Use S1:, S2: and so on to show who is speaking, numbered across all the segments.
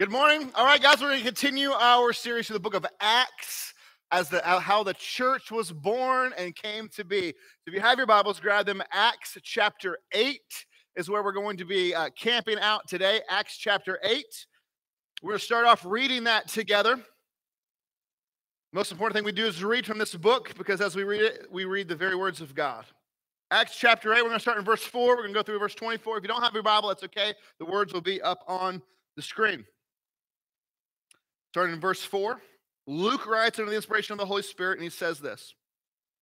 S1: Good morning. All right, guys, we're going to continue our series through the book of Acts as the uh, how the church was born and came to be. If you have your Bibles, grab them. Acts chapter 8 is where we're going to be uh, camping out today. Acts chapter 8. We're going to start off reading that together. Most important thing we do is read from this book because as we read it, we read the very words of God. Acts chapter 8, we're going to start in verse 4. We're going to go through verse 24. If you don't have your Bible, that's okay. The words will be up on the screen. Starting in verse 4, Luke writes under the inspiration of the Holy Spirit, and he says this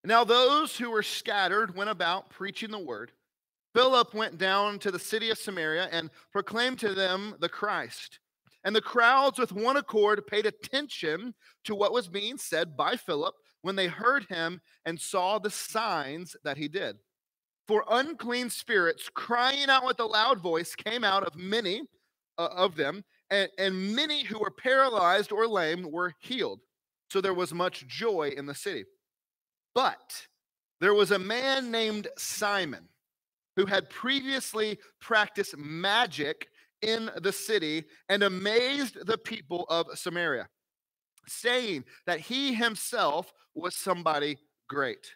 S1: Now those who were scattered went about preaching the word. Philip went down to the city of Samaria and proclaimed to them the Christ. And the crowds, with one accord, paid attention to what was being said by Philip when they heard him and saw the signs that he did. For unclean spirits, crying out with a loud voice, came out of many uh, of them and, and many who were paralyzed or lame were healed. So there was much joy in the city. But there was a man named Simon who had previously practiced magic in the city and amazed the people of Samaria, saying that he himself was somebody great.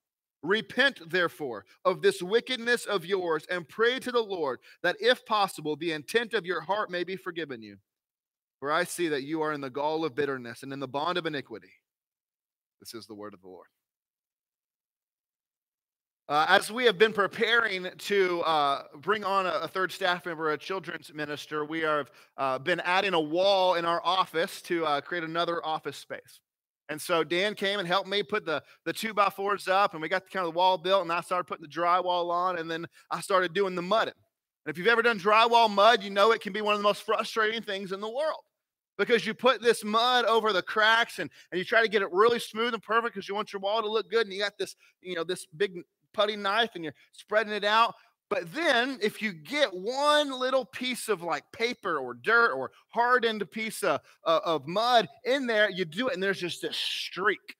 S1: Repent, therefore, of this wickedness of yours and pray to the Lord that, if possible, the intent of your heart may be forgiven you. For I see that you are in the gall of bitterness and in the bond of iniquity. This is the word of the Lord. Uh, as we have been preparing to uh, bring on a, a, third staff member, a children's minister, we have uh, been adding a wall in our office to uh, create another office space. And so Dan came and helped me put the, the two by fours up, and we got the, kind of the wall built, and I started putting the drywall on, and then I started doing the mudding. And if you've ever done drywall mud, you know it can be one of the most frustrating things in the world because you put this mud over the cracks and, and you try to get it really smooth and perfect because you want your wall to look good, and you got this, you know, this big putty knife and you're spreading it out. But then, if you get one little piece of like paper or dirt or hardened piece of, uh, of mud in there, you do it, and there's just this streak.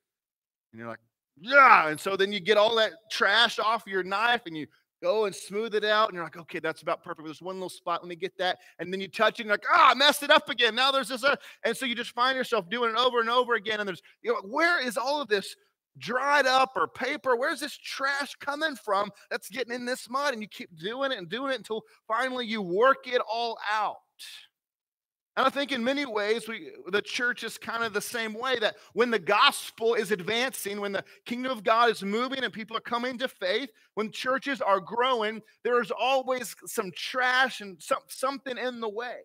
S1: And you're like, yeah. And so then you get all that trash off your knife and you go and smooth it out. And you're like, okay, that's about perfect. There's one little spot. Let me get that. And then you touch it and you're like, ah, oh, I messed it up again. Now there's this. Uh, and so you just find yourself doing it over and over again. And there's, you know, where is all of this dried up or paper. Where's this trash coming from that's getting in this mud? And you keep doing it and doing it until finally you work it all out. And I think in many ways, we, the church is kind of the same way that when the gospel is advancing, when the kingdom of God is moving and people are coming to faith, when churches are growing, there is always some trash and some, something in the way.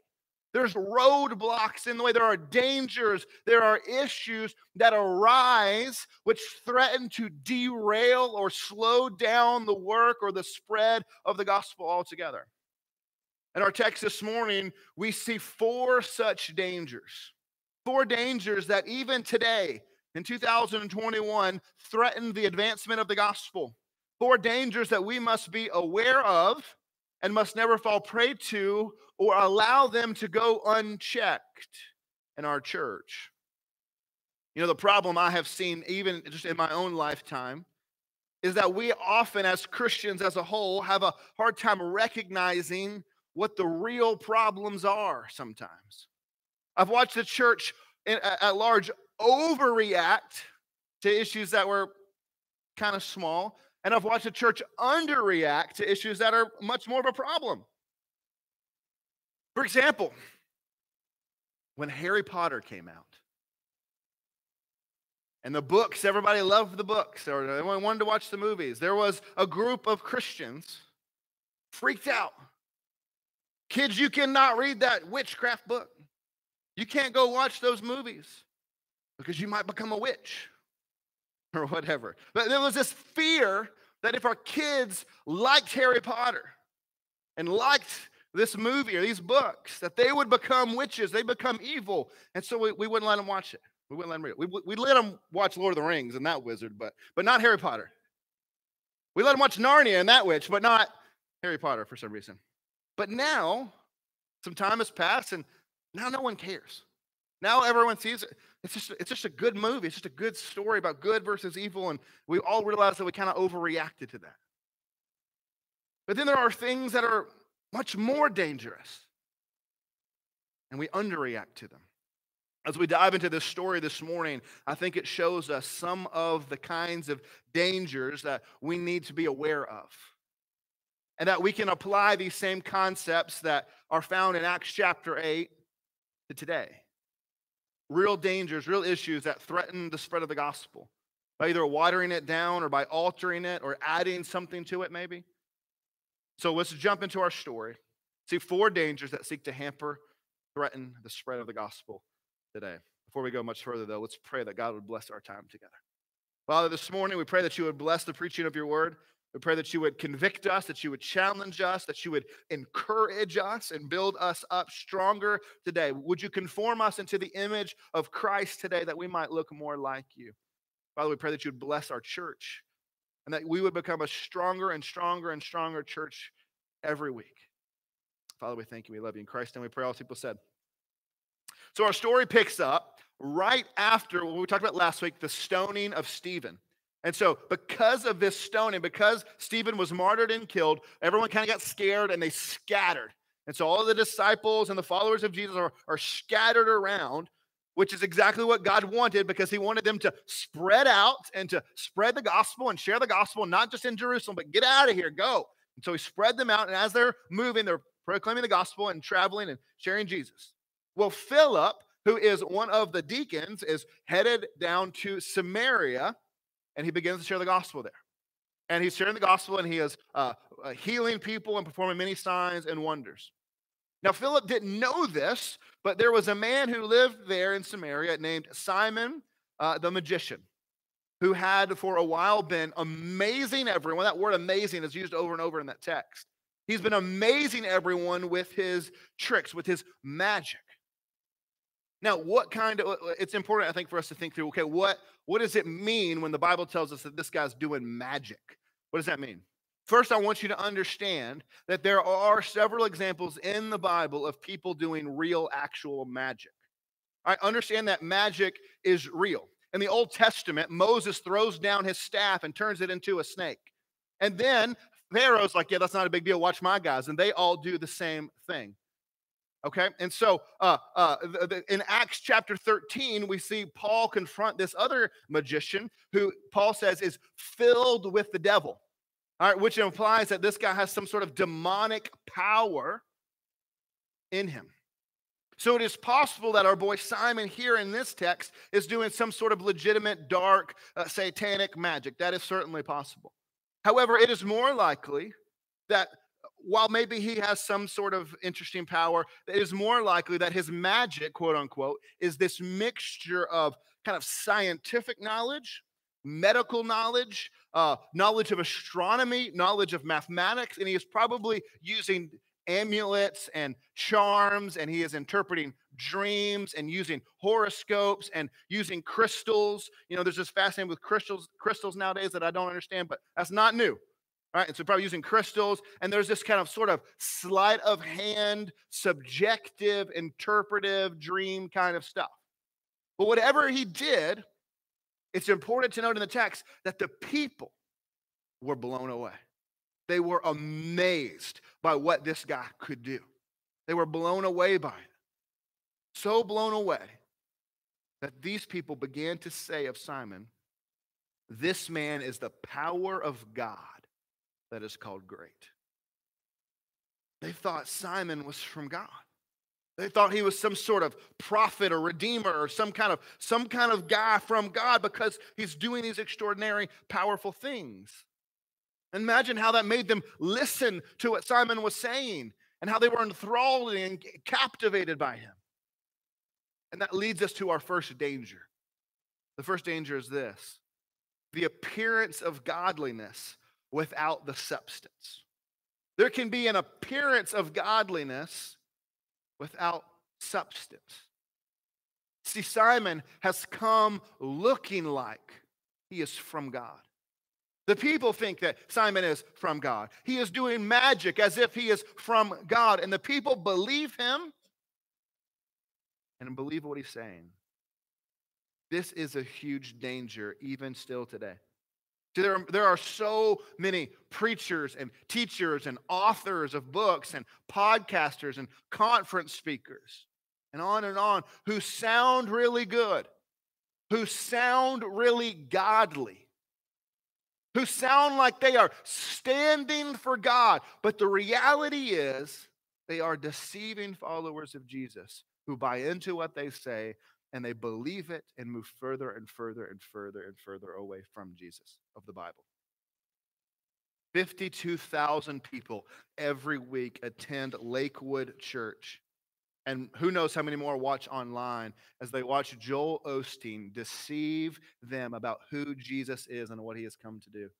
S1: There's roadblocks in the way. There are dangers. There are issues that arise which threaten to derail or slow down the work or the spread of the gospel altogether. In our text this morning, we see four such dangers. Four dangers that even today, in 2021, threaten the advancement of the gospel. Four dangers that we must be aware of and must never fall prey to or allow them to go unchecked in our church. You know, the problem I have seen, even just in my own lifetime, is that we often, as Christians as a whole, have a hard time recognizing what the real problems are sometimes. I've watched the church at large overreact to issues that were kind of small, and I've watched the church underreact to issues that are much more of a problem. For example, when Harry Potter came out, and the books, everybody loved the books, or everyone wanted to watch the movies. There was a group of Christians freaked out. Kids, you cannot read that witchcraft book. You can't go watch those movies because you might become a witch or whatever. But there was this fear that if our kids liked Harry Potter and liked this movie or these books, that they would become witches, they become evil. And so we, we wouldn't let them watch it. We wouldn't let them read it. We, we let them watch Lord of the Rings and that wizard, but but not Harry Potter. We let them watch Narnia and that witch, but not Harry Potter for some reason. But now, some time has passed, and now no one cares. Now everyone sees it. It's just, it's just a good movie. It's just a good story about good versus evil, and we all realize that we kind of overreacted to that. But then there are things that are much more dangerous, and we underreact to them. As we dive into this story this morning, I think it shows us some of the kinds of dangers that we need to be aware of. And that we can apply these same concepts that are found in Acts chapter 8 to today. Real dangers, real issues that threaten the spread of the gospel by either watering it down or by altering it or adding something to it, maybe. So let's jump into our story. See four dangers that seek to hamper, threaten the spread of the gospel today. Before we go much further, though, let's pray that God would bless our time together. Father, this morning we pray that you would bless the preaching of your word. We pray that you would convict us, that you would challenge us, that you would encourage us and build us up stronger today. Would you conform us into the image of Christ today that we might look more like you? Father, we pray that you would bless our church and that we would become a stronger and stronger and stronger church every week. Father, we thank you. We love you in Christ. And we pray all people said. So our story picks up right after what we talked about last week, the stoning of Stephen. And so, because of this stoning, because Stephen was martyred and killed, everyone kind of got scared and they scattered. And so, all the disciples and the followers of Jesus are, are scattered around, which is exactly what God wanted because He wanted them to spread out and to spread the gospel and share the gospel, not just in Jerusalem, but get out of here, go. And so, He spread them out. And as they're moving, they're proclaiming the gospel and traveling and sharing Jesus. Well, Philip, who is one of the deacons, is headed down to Samaria and he begins to share the gospel there. And he's sharing the gospel and he is uh, uh, healing people and performing many signs and wonders. Now, Philip didn't know this, but there was a man who lived there in Samaria named Simon uh, the magician, who had for a while been amazing everyone. That word amazing is used over and over in that text. He's been amazing everyone with his tricks, with his magic. Now, what kind of it's important, I think, for us to think through, okay, what what does it mean when the Bible tells us that this guy's doing magic? What does that mean? First, I want you to understand that there are several examples in the Bible of people doing real, actual magic. I understand that magic is real. In the Old Testament, Moses throws down his staff and turns it into a snake. And then Pharaoh's like, yeah, that's not a big deal. Watch my guys. And they all do the same thing. Okay, and so uh, uh, the, the, in Acts chapter 13, we see Paul confront this other magician who Paul says is filled with the devil. All right, which implies that this guy has some sort of demonic power in him. So it is possible that our boy Simon here in this text is doing some sort of legitimate, dark, uh, satanic magic. That is certainly possible. However, it is more likely that while maybe he has some sort of interesting power, it is more likely that his magic, quote unquote, is this mixture of kind of scientific knowledge, medical knowledge, uh, knowledge of astronomy, knowledge of mathematics, and he is probably using amulets and charms, and he is interpreting dreams and using horoscopes and using crystals. You know, there's this fascinating with crystals, crystals nowadays that I don't understand, but that's not new. Right, and so probably using crystals, and there's this kind of sort of sleight of hand, subjective, interpretive dream kind of stuff. But whatever he did, it's important to note in the text that the people were blown away. They were amazed by what this guy could do. They were blown away by it. So blown away that these people began to say of Simon, This man is the power of God that is called great. They thought Simon was from God. They thought he was some sort of prophet or redeemer or some kind of some kind of guy from God because he's doing these extraordinary powerful things. Imagine how that made them listen to what Simon was saying and how they were enthralled and captivated by him. And that leads us to our first danger. The first danger is this the appearance of godliness without the substance. There can be an appearance of godliness without substance. See, Simon has come looking like he is from God. The people think that Simon is from God. He is doing magic as if he is from God. And the people believe him and believe what he's saying. This is a huge danger, even still today. There, are, there are so many preachers and teachers and authors of books and podcasters and conference speakers and on and on who sound really good, who sound really godly, who sound like they are standing for God. But the reality is, they are deceiving followers of Jesus who buy into what they say and they believe it and move further and further and further and further away from Jesus of the Bible. 52,000 people every week attend Lakewood Church. And who knows how many more watch online as they watch Joel Osteen deceive them about who Jesus is and what he has come to do.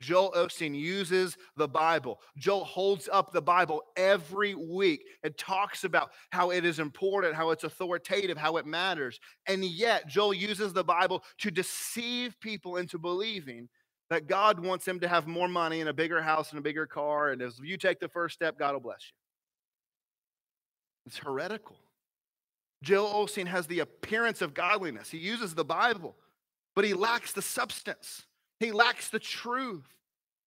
S1: Joel Osteen uses the Bible. Joel holds up the Bible every week and talks about how it is important, how it's authoritative, how it matters. And yet, Joel uses the Bible to deceive people into believing that God wants them to have more money and a bigger house and a bigger car. And if you take the first step, God will bless you. It's heretical. Joel Osteen has the appearance of godliness. He uses the Bible, but he lacks the substance. He lacks the truth.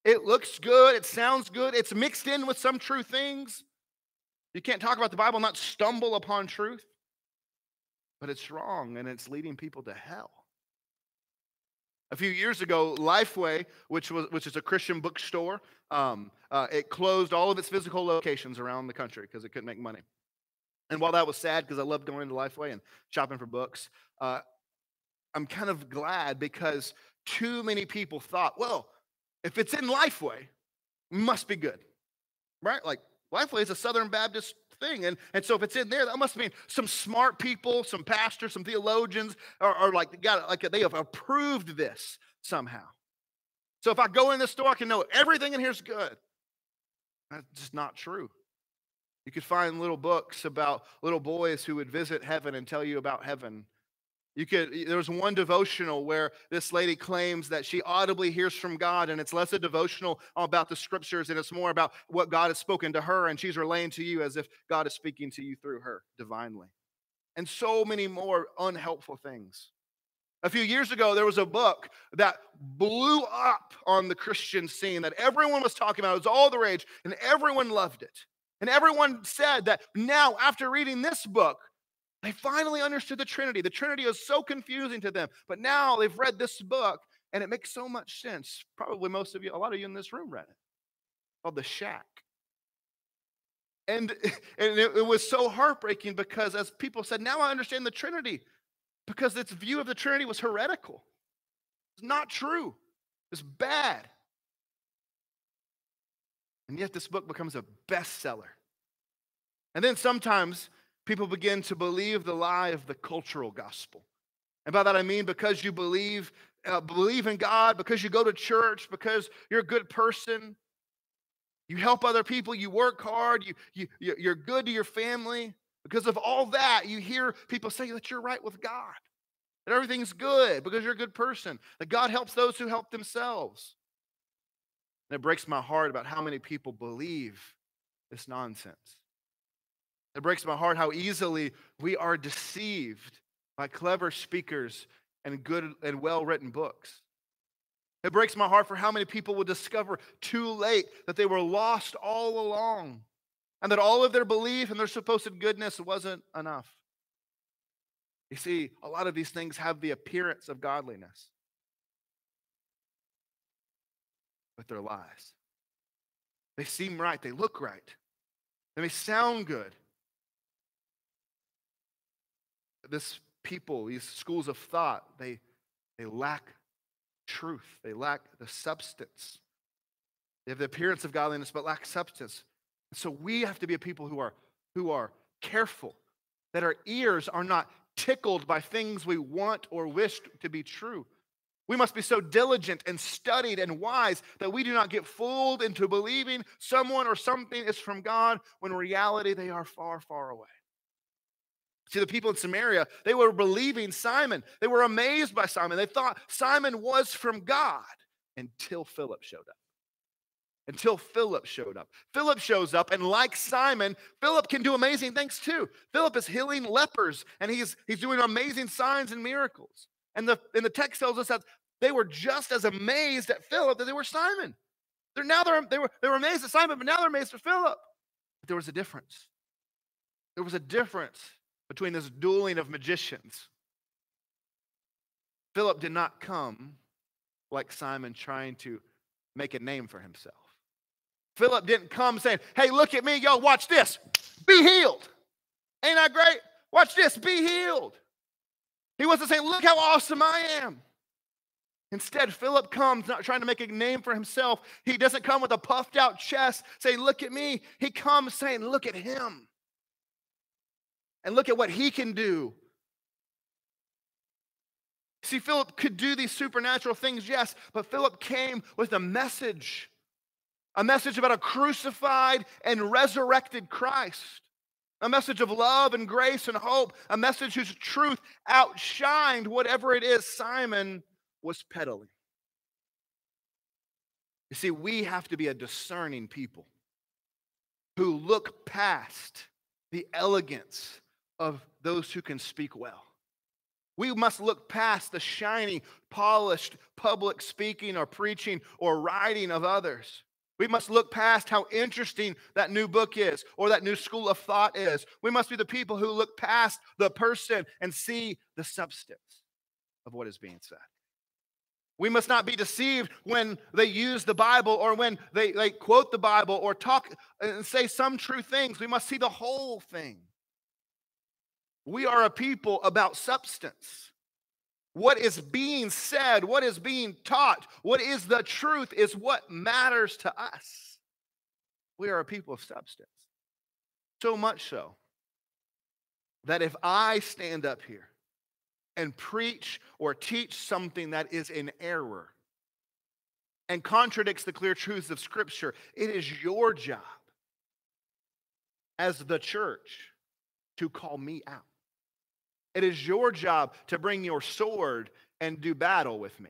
S1: It looks good, it sounds good, it's mixed in with some true things. You can't talk about the Bible not stumble upon truth, but it's wrong and it's leading people to hell. A few years ago, Lifeway, which was which is a Christian bookstore, um, uh, it closed all of its physical locations around the country because it couldn't make money. And while that was sad, because I loved going to Lifeway and shopping for books, uh, I'm kind of glad because too many people thought, well, if it's in Lifeway, must be good, right? Like Lifeway is a Southern Baptist thing. And, and so if it's in there, that must mean some smart people, some pastors, some theologians are, are like, got like they have approved this somehow. So if I go in the store, I can know everything in here is good. That's just not true. You could find little books about little boys who would visit heaven and tell you about heaven you could there was one devotional where this lady claims that she audibly hears from God and it's less a devotional about the scriptures and it's more about what God has spoken to her and she's relaying to you as if God is speaking to you through her divinely. And so many more unhelpful things. A few years ago, there was a book that blew up on the Christian scene that everyone was talking about. It was all the rage, and everyone loved it. And everyone said that now, after reading this book, they finally understood the Trinity. The Trinity was so confusing to them, but now they've read this book and it makes so much sense. Probably most of you, a lot of you in this room read it called The Shack. And, and it, it was so heartbreaking because, as people said, now I understand the Trinity because its view of the Trinity was heretical. It's not true, it's bad. And yet, this book becomes a bestseller. And then sometimes people begin to believe the lie of the cultural gospel. And by that I mean because you believe uh, believe in God, because you go to church, because you're a good person, you help other people, you work hard, you, you you're good to your family. Because of all that, you hear people say that you're right with God, that everything's good because you're a good person, that God helps those who help themselves. And it breaks my heart about how many people believe this nonsense. It breaks my heart how easily we are deceived by clever speakers and good and well written books. It breaks my heart for how many people will discover too late that they were lost all along and that all of their belief and their supposed goodness wasn't enough. You see, a lot of these things have the appearance of godliness, but they're lies. They seem right, they look right, they may sound good. This people, these schools of thought, they, they lack truth, they lack the substance. They have the appearance of godliness, but lack substance. So we have to be a people who are, who are careful, that our ears are not tickled by things we want or wish to be true. We must be so diligent and studied and wise that we do not get fooled into believing someone or something is from God when reality they are far, far away. See, the people in Samaria, they were believing Simon. They were amazed by Simon. They thought Simon was from God until Philip showed up. Until Philip showed up. Philip shows up, and like Simon, Philip can do amazing things too. Philip is healing lepers, and he's, he's doing amazing signs and miracles. And the, and the text tells us that they were just as amazed at Philip that they were Simon. They're now they're, they were they were amazed at Simon, but now they're amazed at Philip. But there was a difference. There was a difference between this dueling of magicians. Philip did not come like Simon trying to make a name for himself. Philip didn't come saying, Hey, look at me, yo, watch this. Be healed. Ain't that great? Watch this, be healed. He wasn't saying, Look how awesome I am. Instead, Philip comes not trying to make a name for himself. He doesn't come with a puffed out chest saying, Look at me. He comes saying, Look at him and look at what he can do. See, Philip could do these supernatural things, yes, but Philip came with a message a message about a crucified and resurrected Christ, a message of love and grace and hope, a message whose truth outshined whatever it is Simon was peddling. You see, we have to be a discerning people who look past the elegance of those who can speak well. We must look past the shiny, polished public speaking or preaching or writing of others. We must look past how interesting that new book is or that new school of thought is. We must be the people who look past the person and see the substance of what is being said. We must not be deceived when they use the Bible or when they, they quote the Bible or talk and say some true things. We must see the whole thing. We are a people about substance. What is being said, what is being taught, what is the truth is what matters to us. We are a people of substance. So much so that if I stand up here and preach or teach something that is in error and contradicts the clear truths of Scripture, it is your job as the church to call me out. It is your job to bring your sword and do battle with me.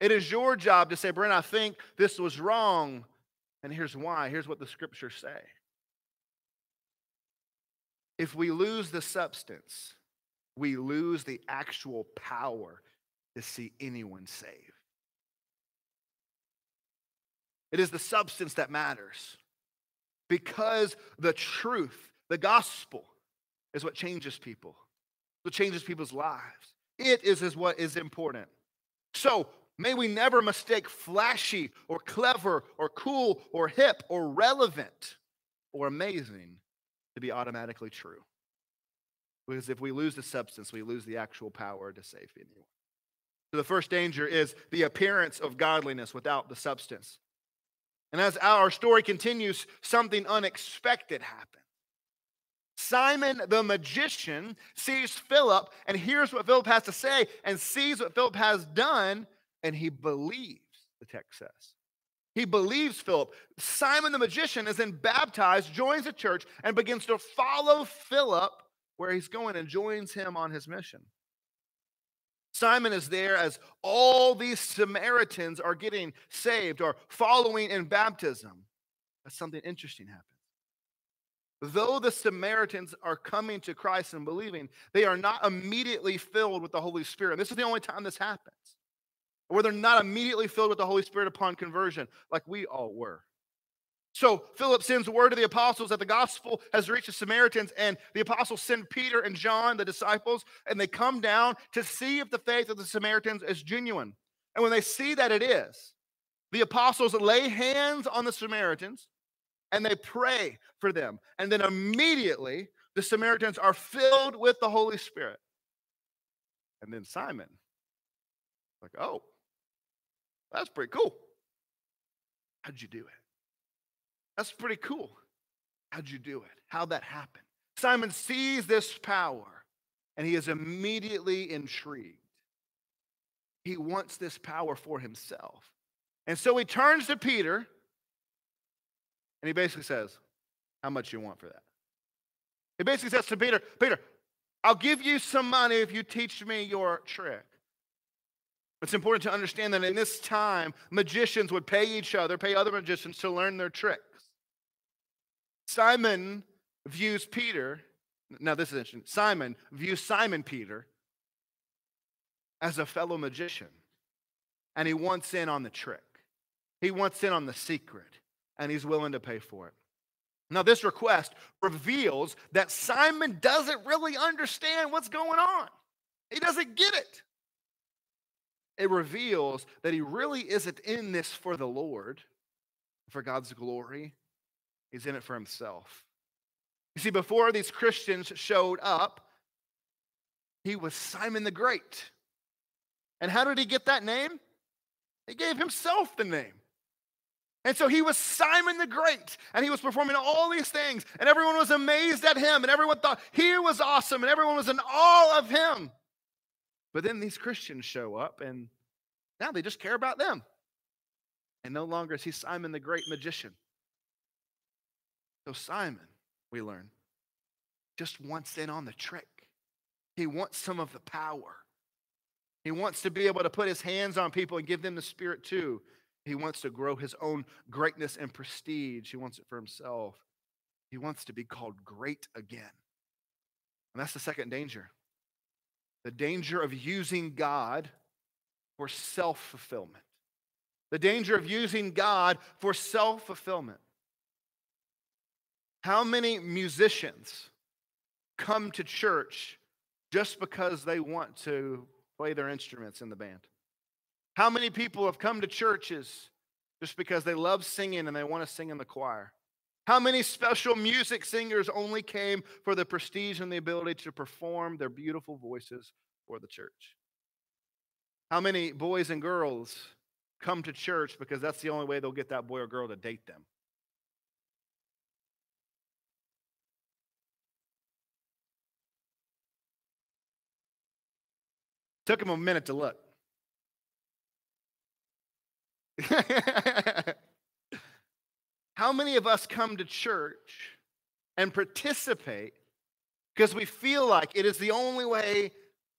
S1: It is your job to say, Brent, I think this was wrong. And here's why. Here's what the scriptures say. If we lose the substance, we lose the actual power to see anyone saved. It is the substance that matters because the truth, the gospel, is what changes people what changes people's lives. It is, is what is important. So may we never mistake flashy or clever or cool or hip or relevant or amazing to be automatically true. Because if we lose the substance, we lose the actual power to save anyone. So the first danger is the appearance of godliness without the substance. And as our story continues, something unexpected happens. Simon the magician sees Philip and hears what Philip has to say and sees what Philip has done, and he believes, the text says. He believes Philip. Simon the magician is then baptized, joins the church, and begins to follow Philip where he's going and joins him on his mission. Simon is there as all these Samaritans are getting saved or following in baptism. But something interesting happens. Though the Samaritans are coming to Christ and believing, they are not immediately filled with the Holy Spirit. And this is the only time this happens, where they're not immediately filled with the Holy Spirit upon conversion, like we all were. So Philip sends word to the apostles that the gospel has reached the Samaritans, and the apostles send Peter and John, the disciples, and they come down to see if the faith of the Samaritans is genuine. And when they see that it is, the apostles lay hands on the Samaritans and they pray for them. And then immediately the Samaritans are filled with the Holy Spirit. And then Simon, like, oh, that's pretty cool. How'd you do it? That's pretty cool. How'd you do it? How'd that happen? Simon sees this power and he is immediately intrigued. He wants this power for himself. And so he turns to Peter and he basically says, How much you want for that? He basically says to Peter, Peter, I'll give you some money if you teach me your trick. It's important to understand that in this time, magicians would pay each other, pay other magicians to learn their tricks. Simon views Peter, now this is interesting. Simon views Simon Peter as a fellow magician, and he wants in on the trick. He wants in on the secret, and he's willing to pay for it. Now, this request reveals that Simon doesn't really understand what's going on. He doesn't get it. It reveals that he really isn't in this for the Lord, for God's glory, He's in it for himself. You see, before these Christians showed up, he was Simon the Great. And how did he get that name? He gave himself the name. And so he was Simon the Great, and he was performing all these things, and everyone was amazed at him, and everyone thought he was awesome, and everyone was in awe of him. But then these Christians show up, and now they just care about them. And no longer is he Simon the Great magician. So Simon, we learn, just wants in on the trick. He wants some of the power. He wants to be able to put his hands on people and give them the Spirit too. He wants to grow his own greatness and prestige. He wants it for himself. He wants to be called great again. And that's the second danger the danger of using God for self fulfillment. The danger of using God for self fulfillment. How many musicians come to church just because they want to play their instruments in the band? How many people have come to churches just because they love singing and they want to sing in the choir? How many special music singers only came for the prestige and the ability to perform their beautiful voices for the church? How many boys and girls come to church because that's the only way they'll get that boy or girl to date them? Took him a minute to look. How many of us come to church and participate because we feel like it is the only way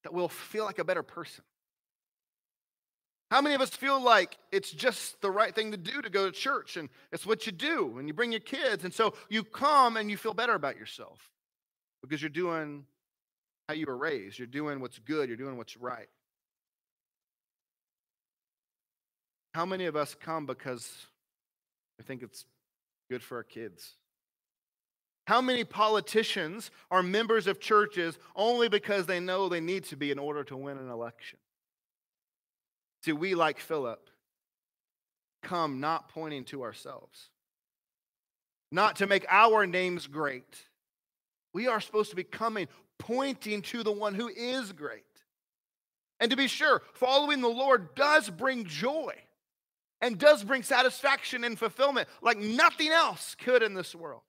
S1: that we'll feel like a better person? How many of us feel like it's just the right thing to do to go to church and it's what you do and you bring your kids and so you come and you feel better about yourself because you're doing how you were raised. You're doing what's good, you're doing what's right. How many of us come because we think it's good for our kids? How many politicians are members of churches only because they know they need to be in order to win an election? See, we, like Philip, come not pointing to ourselves, not to make our names great. We are supposed to be coming pointing to the one who is great. And to be sure, following the Lord does bring joy and does bring satisfaction and fulfillment like nothing else could in this world.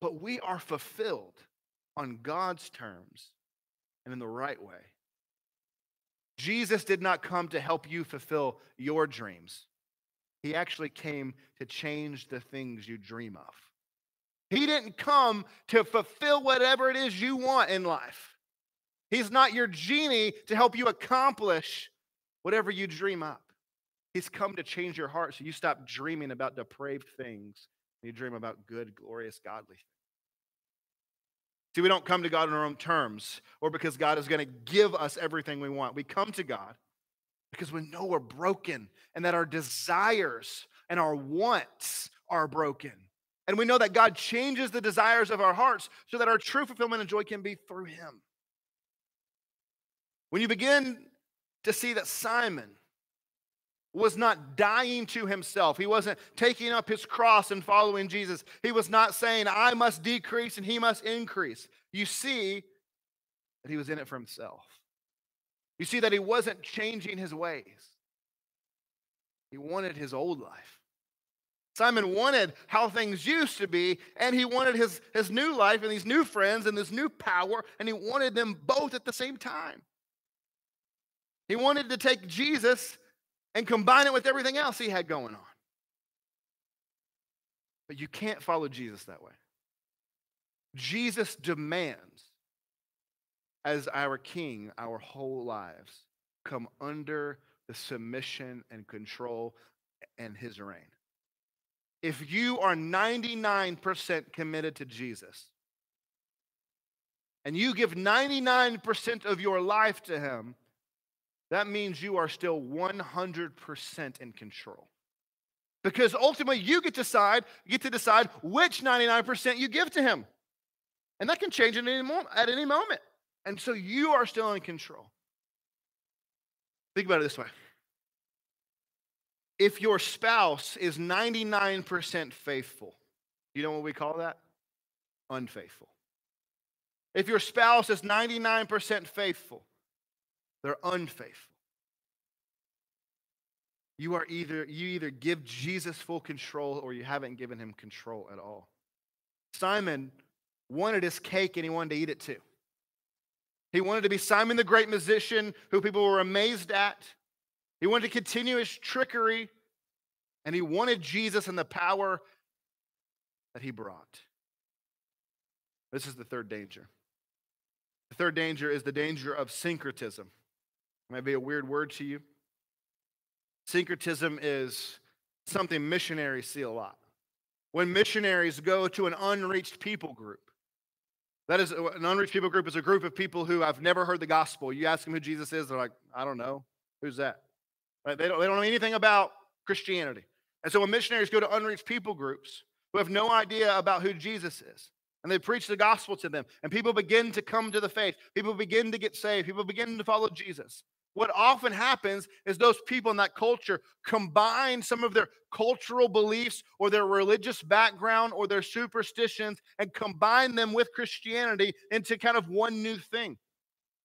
S1: But we are fulfilled on God's terms and in the right way. Jesus did not come to help you fulfill your dreams. He actually came to change the things you dream of. He didn't come to fulfill whatever it is you want in life. He's not your genie to help you accomplish whatever you dream up. He's come to change your heart so you stop dreaming about depraved things and you dream about good, glorious, godly things. See, we don't come to God on our own terms or because God is going to give us everything we want. We come to God because we know we're broken and that our desires and our wants are broken. And we know that God changes the desires of our hearts so that our true fulfillment and joy can be through Him. When you begin to see that Simon was not dying to himself. He wasn't taking up his cross and following Jesus. He was not saying, I must decrease and he must increase. You see that he was in it for himself. You see that he wasn't changing his ways, he wanted his old life. Simon wanted how things used to be, and he wanted his, his new life and these new friends and this new power, and he wanted them both at the same time. He wanted to take Jesus and combine it with everything else he had going on. But you can't follow Jesus that way. Jesus demands, as our king, our whole lives come under the submission and control and his reign. If you are 99% committed to Jesus and you give 99% of your life to him, that means you are still 100% in control. Because ultimately you get to decide, get to decide which 99% you give to him. And that can change at any, moment, at any moment. And so you are still in control. Think about it this way. If your spouse is 99% faithful, you know what we call that? Unfaithful. If your spouse is 99% faithful, they're unfaithful. You are either you either give Jesus full control or you haven't given him control at all. Simon wanted his cake and he wanted to eat it too. He wanted to be Simon the great musician who people were amazed at. He wanted to continue his trickery and he wanted Jesus and the power that he brought. This is the third danger. The third danger is the danger of syncretism. Might be a weird word to you. Syncretism is something missionaries see a lot. When missionaries go to an unreached people group, that is uh, an unreached people group is a group of people who have never heard the gospel. You ask them who Jesus is, they're like, I don't know. Who's that? Right? They, don't, they don't know anything about Christianity. And so when missionaries go to unreached people groups who have no idea about who Jesus is, and they preach the gospel to them, and people begin to come to the faith, people begin to get saved, people begin to follow Jesus. What often happens is those people in that culture combine some of their cultural beliefs or their religious background or their superstitions and combine them with Christianity into kind of one new thing.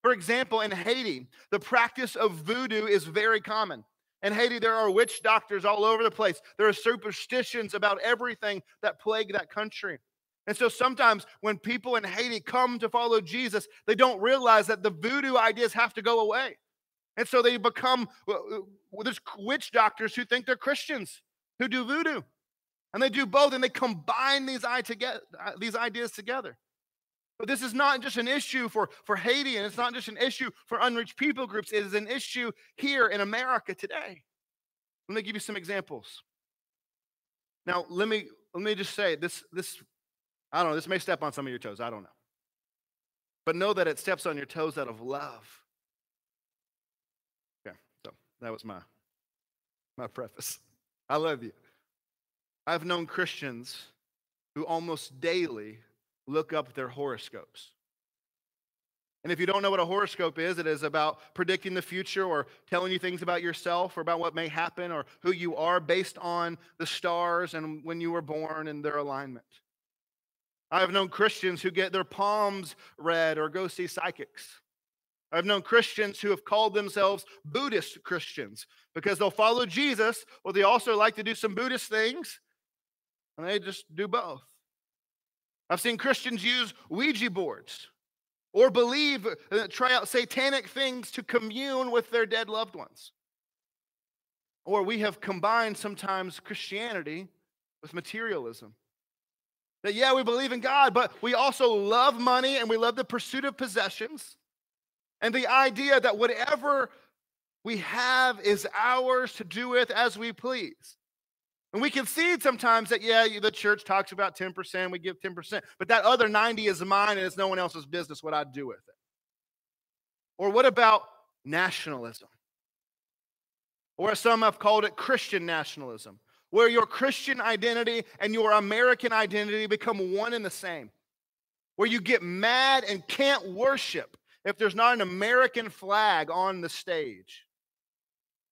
S1: For example, in Haiti, the practice of voodoo is very common. In Haiti, there are witch doctors all over the place. There are superstitions about everything that plague that country. And so sometimes when people in Haiti come to follow Jesus, they don't realize that the voodoo ideas have to go away. And so they become, well, there's witch doctors who think they're Christians who do voodoo. And they do both and they combine these, uh, these ideas together. But this is not just an issue for, for Haiti and it's not just an issue for unreached people groups. It is an issue here in America today. Let me give you some examples. Now, let me let me just say this this I don't know, this may step on some of your toes. I don't know. But know that it steps on your toes out of love. That was my, my preface. I love you. I've known Christians who almost daily look up their horoscopes. And if you don't know what a horoscope is, it is about predicting the future or telling you things about yourself or about what may happen or who you are based on the stars and when you were born and their alignment. I have known Christians who get their palms read or go see psychics. I've known Christians who have called themselves Buddhist Christians because they'll follow Jesus, or they also like to do some Buddhist things, and they just do both. I've seen Christians use Ouija boards or believe, uh, try out satanic things to commune with their dead loved ones. Or we have combined sometimes Christianity with materialism. That, yeah, we believe in God, but we also love money and we love the pursuit of possessions. And the idea that whatever we have is ours to do with as we please. And we concede sometimes that, yeah, the church talks about 10%, we give 10%, but that other 90 is mine and it's no one else's business what I do with it. Or what about nationalism? Or some have called it, Christian nationalism, where your Christian identity and your American identity become one and the same. Where you get mad and can't worship if there's not an American flag on the stage.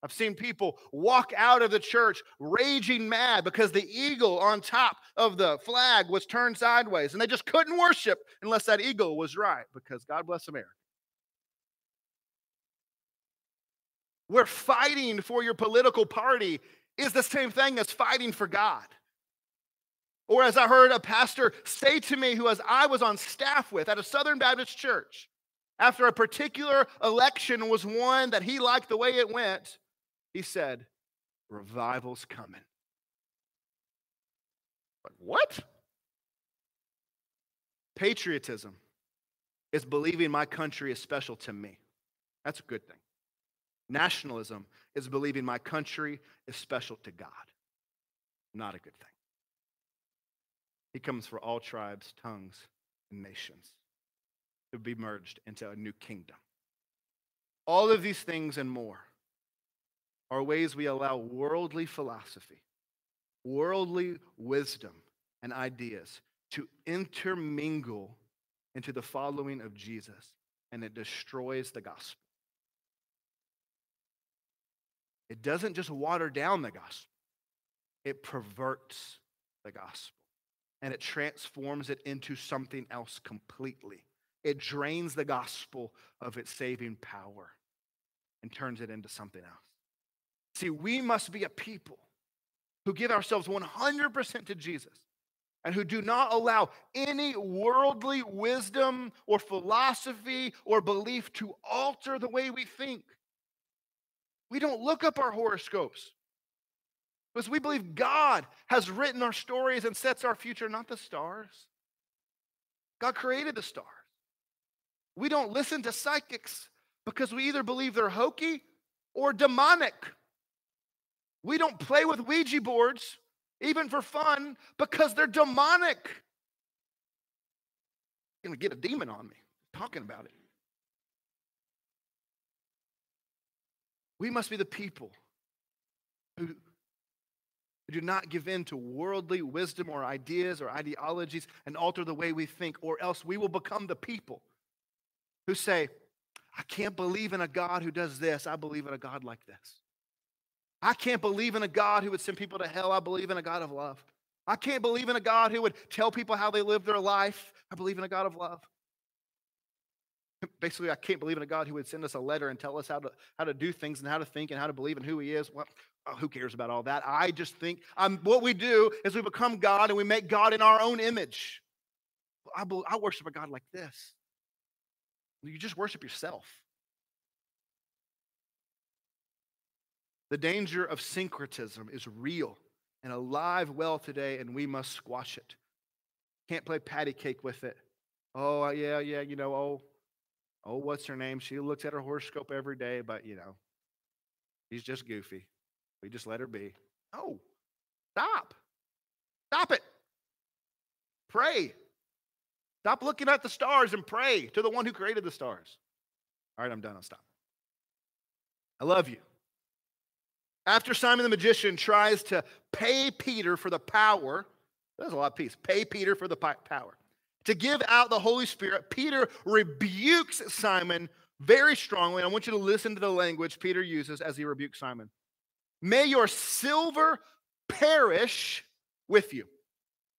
S1: I've seen people walk out of the church raging mad because the eagle on top of the flag was turned sideways and they just couldn't worship unless that eagle was right because God bless America. We're fighting for your political party is the same thing as fighting for God. Or as I heard a pastor say to me, who as I was on staff with at a Southern Baptist church, after a particular election was won that he liked the way it went, he said, Revival's coming. Like, what? Patriotism is believing my country is special to me. That's a good thing. Nationalism is believing my country is special to God. Not a good thing. He comes for all tribes, tongues, and nations to be merged into a new kingdom. All of these things and more are ways we allow worldly philosophy, worldly wisdom, and ideas to intermingle into the following of Jesus, and it destroys the gospel. It doesn't just water down the gospel, it perverts the gospel and it transforms it into something else completely. It drains the gospel of its saving power and turns it into something else. See, we must be a people who give ourselves 100% to Jesus and who do not allow any worldly wisdom or philosophy or belief to alter the way we think. We don't look up our horoscopes because we believe God has written our stories and sets our future, not the stars. God created the stars. We don't listen to psychics because we either believe they're hokey or demonic. We don't play with Ouija boards, even for fun, because they're demonic. Gonna get a demon on me talking about it. We must be the people who do not give in to worldly wisdom or ideas or ideologies and alter the way we think, or else we will become the people who say, I can't believe in a God who does this. I believe in a God like this. I can't believe in a God who would send people to hell. I believe in a God of love. I can't believe in a God who would tell people how they live their life. I believe in a God of love. Basically, I can't believe in a God who would send us a letter and tell us how to, how to do things and how to think and how to believe in who He is. Well, oh, who cares about all that? I just think um, what we do is we become God and we make God in our own image. I, I worship a God like this. You just worship yourself. The danger of syncretism is real and alive well today, and we must squash it. Can't play patty cake with it. Oh, uh, yeah, yeah, you know, oh, oh, what's her name? She looks at her horoscope every day, but, you know, she's just goofy. We just let her be. Oh, stop. Stop it. Pray. Stop looking at the stars and pray to the one who created the stars. All right, I'm done. I'll stop. I love you. After Simon the magician tries to pay Peter for the power, there's a lot of P's, pay Peter for the power. To give out the Holy Spirit, Peter rebukes Simon very strongly. I want you to listen to the language Peter uses as he rebukes Simon. May your silver perish with you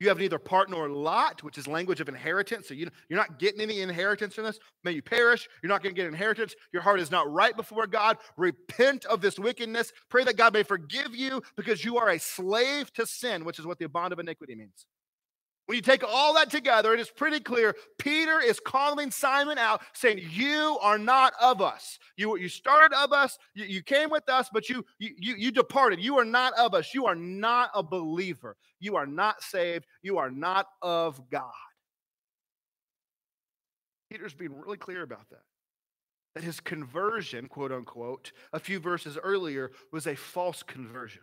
S1: You have neither part nor lot, which is language of inheritance. So you, you're not getting any inheritance in this. May you perish. You're not going to get inheritance. Your heart is not right before God. Repent of this wickedness. Pray that God may forgive you because you are a slave to sin, which is what the bond of iniquity means. When you take all that together, it is pretty clear Peter is calling Simon out, saying, You are not of us. You, you started of us, you, you came with us, but you, you, you departed. You are not of us. You are not a believer. You are not saved. You are not of God. Peter's being really clear about that. That his conversion, quote unquote, a few verses earlier was a false conversion.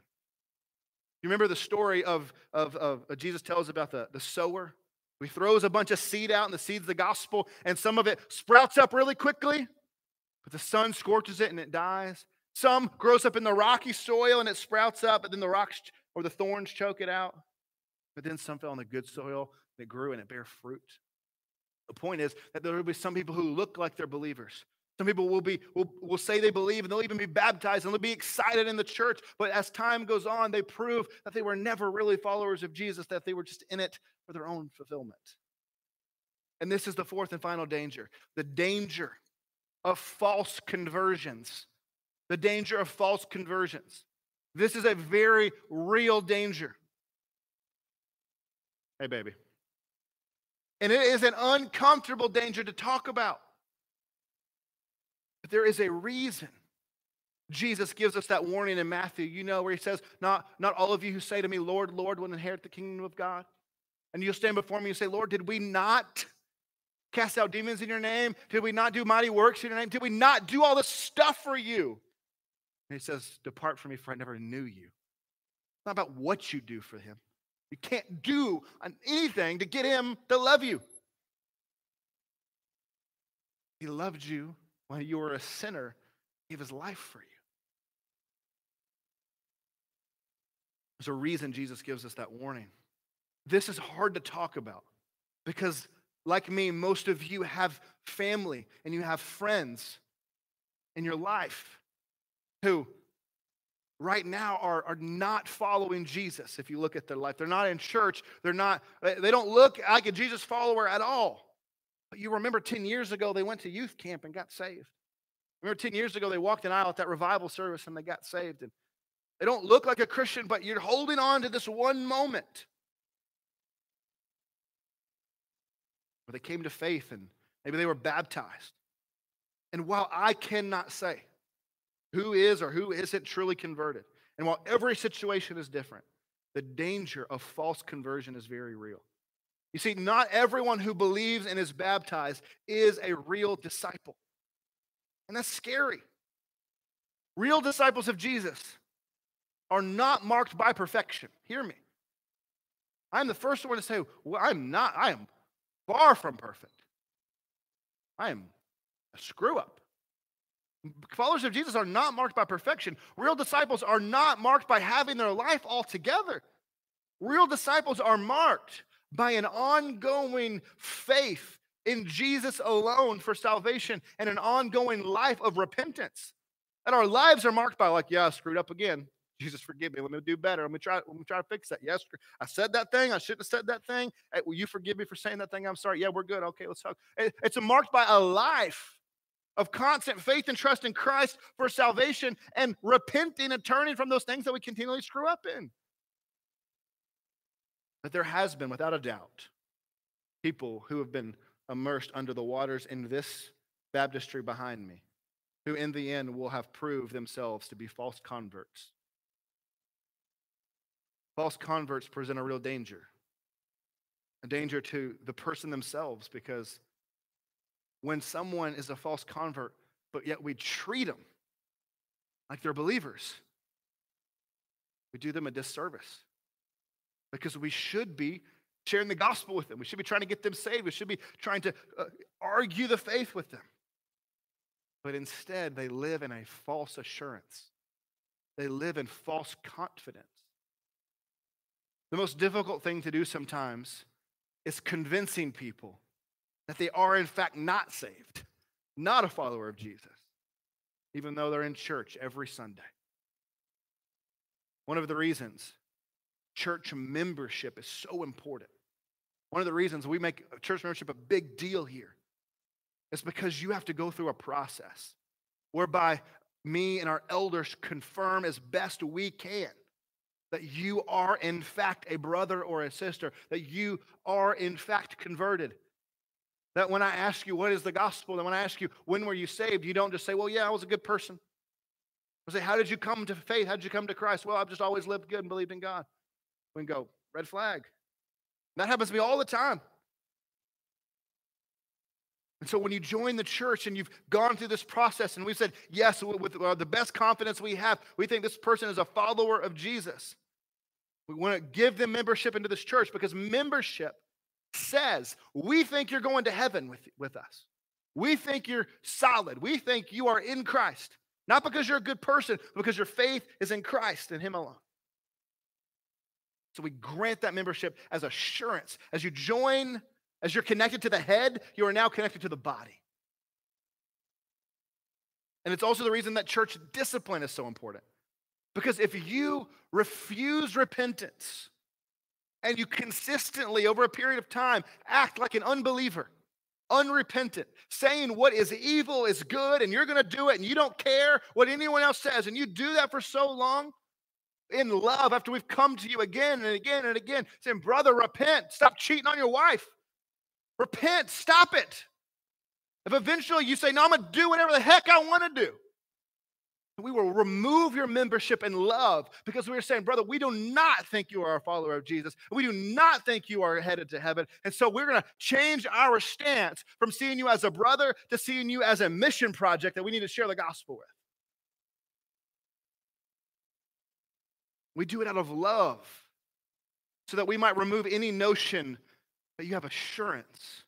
S1: You remember the story of, of, of, uh, Jesus tells about the, the sower? He throws a bunch of seed out, and the seed's of the gospel, and some of it sprouts up really quickly, but the sun scorches it and it dies. Some grows up in the rocky soil and it sprouts up, but then the rocks or the thorns choke it out. But then some fell on the good soil that grew and it bare fruit. The point is that there will be some people who look like they're believers, some people will be will, will say they believe and they'll even be baptized and they'll be excited in the church. But as time goes on, they prove that they were never really followers of Jesus, that they were just in it for their own fulfillment. And this is the fourth and final danger the danger of false conversions. The danger of false conversions. This is a very real danger. Hey, baby. And it is an uncomfortable danger to talk about. But there is a reason Jesus gives us that warning in Matthew, you know, where he says, Not, not all of you who say to me, Lord, Lord, will inherit the kingdom of God. And you'll stand before me and say, Lord, did we not cast out demons in your name? Did we not do mighty works in your name? Did we not do all this stuff for you? And he says, Depart from me, for I never knew you. It's not about what you do for him. You can't do anything to get him to love you. He loved you when you were a sinner, gave his life for you. There's a reason Jesus gives us that warning. This is hard to talk about because, like me, most of you have family and you have friends in your life who right now are, are not following Jesus if you look at their life. They're not in church. They're not, they don't look like a Jesus follower at all. You remember 10 years ago, they went to youth camp and got saved. Remember 10 years ago, they walked an aisle at that revival service and they got saved. And they don't look like a Christian, but you're holding on to this one moment where they came to faith and maybe they were baptized. And while I cannot say who is or who isn't truly converted, and while every situation is different, the danger of false conversion is very real. You see, not everyone who believes and is baptized is a real disciple. And that's scary. Real disciples of Jesus are not marked by perfection. Hear me. I'm the first one to say, well, I'm not, I am far from perfect. I am a screw up. Followers of Jesus are not marked by perfection. Real disciples are not marked by having their life all together. Real disciples are marked by an ongoing faith in Jesus alone for salvation and an ongoing life of repentance. And our lives are marked by, like, yeah, I screwed up again. Jesus, forgive me. Let me do better. Let me try. Let me try to fix that. Yes, I said that thing. I shouldn't have said that thing. Hey, will you forgive me for saying that thing? I'm sorry. Yeah, we're good. Okay, let's talk. It's marked by a life of constant faith and trust in Christ for salvation and repenting and turning from those things that we continually screw up in. But there has been, without a doubt, people who have been immersed under the waters in this baptistry behind me, who in the end will have proved themselves to be false converts. False converts present a real danger, a danger to the person themselves, because when someone is a false convert, but yet we treat them like they're believers, we do them a disservice because we should be sharing the gospel with them. We should be trying to get them saved. We should be trying to uh, argue the faith with them. But instead, they live in a false assurance, they live in false confidence. The most difficult thing to do sometimes is convincing people that they are, in fact, not saved, not a follower of Jesus, even though they're in church every Sunday. One of the reasons church membership is so important. One of the reasons we make church membership a big deal here is because you have to go through a process whereby me and our elders confirm as best we can that you are, in fact, a brother or a sister, that you are, in fact, converted. That when I ask you, what is the gospel? And when I ask you, when were you saved? You don't just say, well, yeah, I was a good person. I say, how did you come to faith? How did you come to Christ? Well, I've just always lived good and believed in God. We can go, red flag. That happens to me all the time. And so when you join the church and you've gone through this process and we've said, yes, with uh, the best confidence we have, we think this person is a follower of Jesus. We want to give them membership into this church because membership says, we think you're going to heaven with, with us. We think you're solid. We think you are in Christ. Not because you're a good person, but because your faith is in Christ and Him alone. So we grant that membership as assurance. As you join as you're connected to the head, you are now connected to the body. And it's also the reason that church discipline is so important. Because if you refuse repentance and you consistently, over a period of time, act like an unbeliever, unrepentant, saying what is evil is good and you're going to do it and you don't care what anyone else says, and you do that for so long, in love, after we've come to you again and again and again, saying, Brother, repent, stop cheating on your wife. Repent, stop it. If eventually you say, No, I'm going to do whatever the heck I want to do, we will remove your membership in love because we are saying, brother, we do not think you are a follower of Jesus. We do not think you are headed to heaven. And so we're going to change our stance from seeing you as a brother to seeing you as a mission project that we need to share the gospel with. We do it out of love so that we might remove any notion that you have assurance.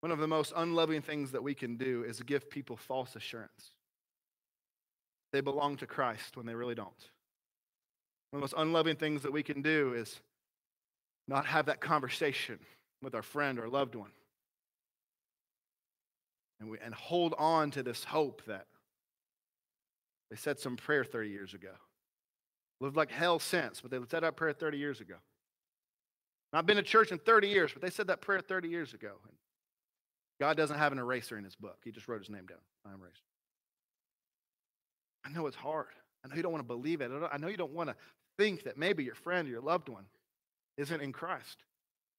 S1: One of the most unloving things that we can do is give people false assurance. They belong to Christ when they really don't. One of the most unloving things that we can do is not have that conversation with our friend or loved one. And, we, and hold on to this hope that they said some prayer 30 years ago. Lived like hell since, but they said that prayer 30 years ago. I've been to church in 30 years, but they said that prayer 30 years ago. And God doesn't have an eraser in his book. He just wrote his name down. I'm erased. I know it's hard. I know you don't want to believe it. I know you don't want to think that maybe your friend or your loved one isn't in Christ.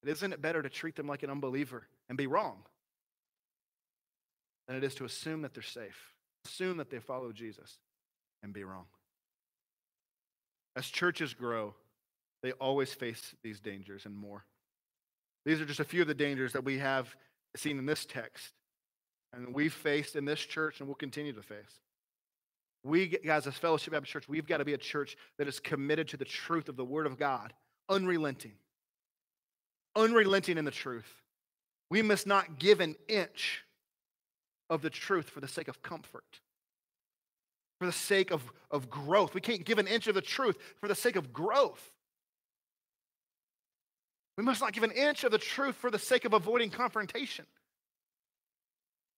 S1: Isn't it better to treat them like an unbeliever and be wrong than it is to assume that they're safe, assume that they follow Jesus and be wrong? As churches grow, they always face these dangers and more. These are just a few of the dangers that we have seen in this text and we've faced in this church and will continue to face. We, guys, as Fellowship Baptist Church, we've got to be a church that is committed to the truth of the Word of God, unrelenting. Unrelenting in the truth. We must not give an inch of the truth for the sake of comfort, for the sake of, of growth. We can't give an inch of the truth for the sake of growth. We must not give an inch of the truth for the sake of avoiding confrontation.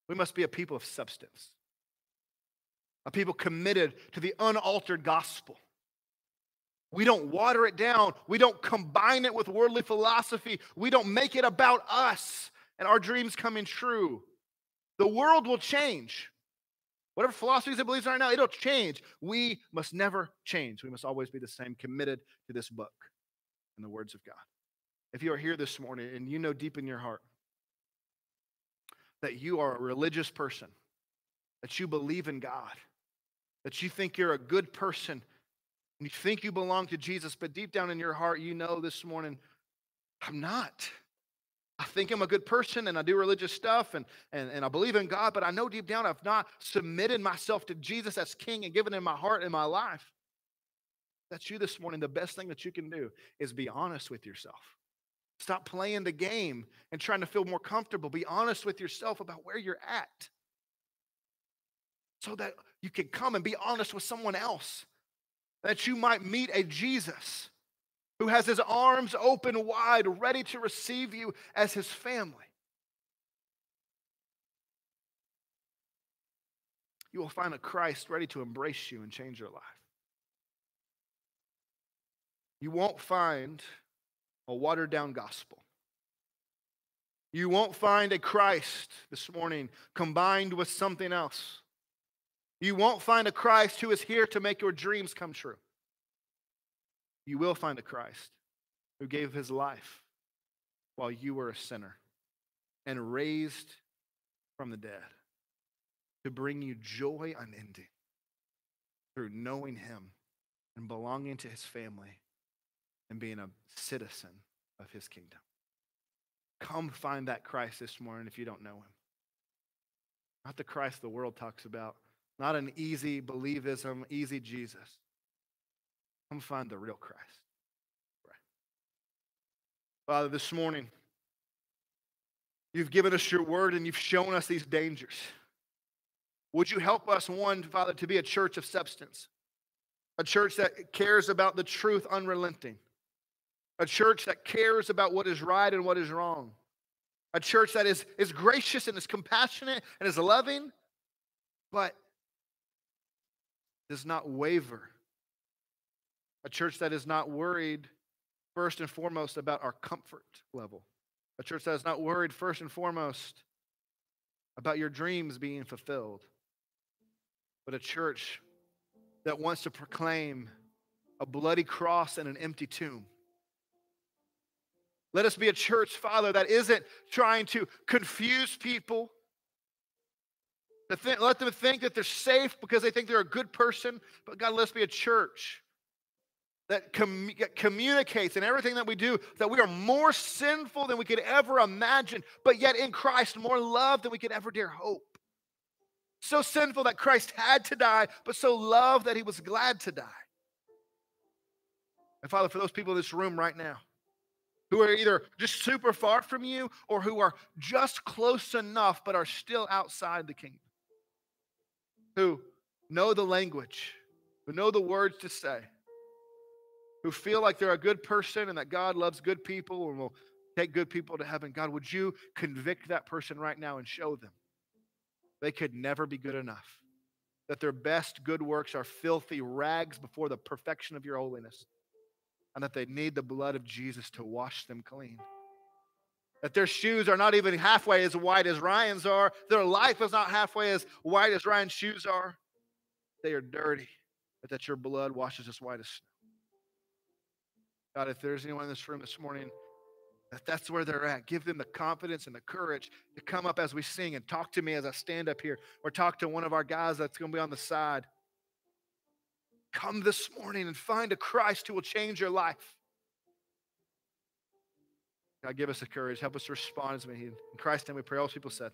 S1: We must be a people of substance, a people committed to the unaltered gospel. We don't water it down. We don't combine it with worldly philosophy. We don't make it about us and our dreams coming true. The world will change. Whatever philosophies believes in right now, it'll change. We must never change. We must always be the same, committed to this book and the words of God. If you are here this morning and you know deep in your heart that you are a religious person, that you believe in God, that you think you're a good person, and you think you belong to Jesus, but deep down in your heart, you know this morning, I'm not. I think I'm a good person and I do religious stuff and, and, and I believe in God, but I know deep down I've not submitted myself to Jesus as King and given him my heart and my life. That's you this morning. The best thing that you can do is be honest with yourself. Stop playing the game and trying to feel more comfortable. Be honest with yourself about where you're at so that you can come and be honest with someone else. That you might meet a Jesus who has his arms open wide, ready to receive you as his family. You will find a Christ ready to embrace you and change your life. You won't find a watered down gospel. You won't find a Christ this morning combined with something else. You won't find a Christ who is here to make your dreams come true. You will find a Christ who gave his life while you were a sinner and raised from the dead to bring you joy unending through knowing him and belonging to his family and being a citizen of his kingdom. Come find that Christ this morning if you don't know him. Not the Christ the world talks about, not an easy believism, easy Jesus. Come find the real Christ. Right. Father, this morning, you've given us your word and you've shown us these dangers. Would you help us, one, Father, to be a church of substance, a church that cares about the truth unrelenting, a church that cares about what is right and what is wrong, a church that is, is gracious and is compassionate and is loving, but does not waver, a church that is not worried first and foremost about our comfort level, a church that is not worried first and foremost about your dreams being fulfilled but a church that wants to proclaim a bloody cross and an empty tomb. Let us be a church, Father, that isn't trying to confuse people. To think, let them think that they're safe because they think they're a good person. But God, let's be a church that com- communicates in everything that we do that we are more sinful than we could ever imagine, but yet in Christ more love than we could ever dare hope. So sinful that Christ had to die, but so loved that he was glad to die. And Father, for those people in this room right now who are either just super far from you or who are just close enough but are still outside the kingdom, who know the language, who know the words to say, who feel like they're a good person and that God loves good people and will take good people to heaven, God, would you convict that person right now and show them they could never be good enough. That their best good works are filthy rags before the perfection of your holiness. And that they need the blood of Jesus to wash them clean. That their shoes are not even halfway as white as Ryan's are. Their life is not halfway as white as Ryan's shoes are. They are dirty, but that your blood washes as white as snow. God, if there's anyone in this room this morning that that's where they're at. Give them the confidence and the courage to come up as we sing and talk to me as I stand up here or talk to one of our guys that's going to be on the side. Come this morning and find a Christ who will change your life. God, give us the courage. Help us to respond as we need. In Christ's name we pray. All people said.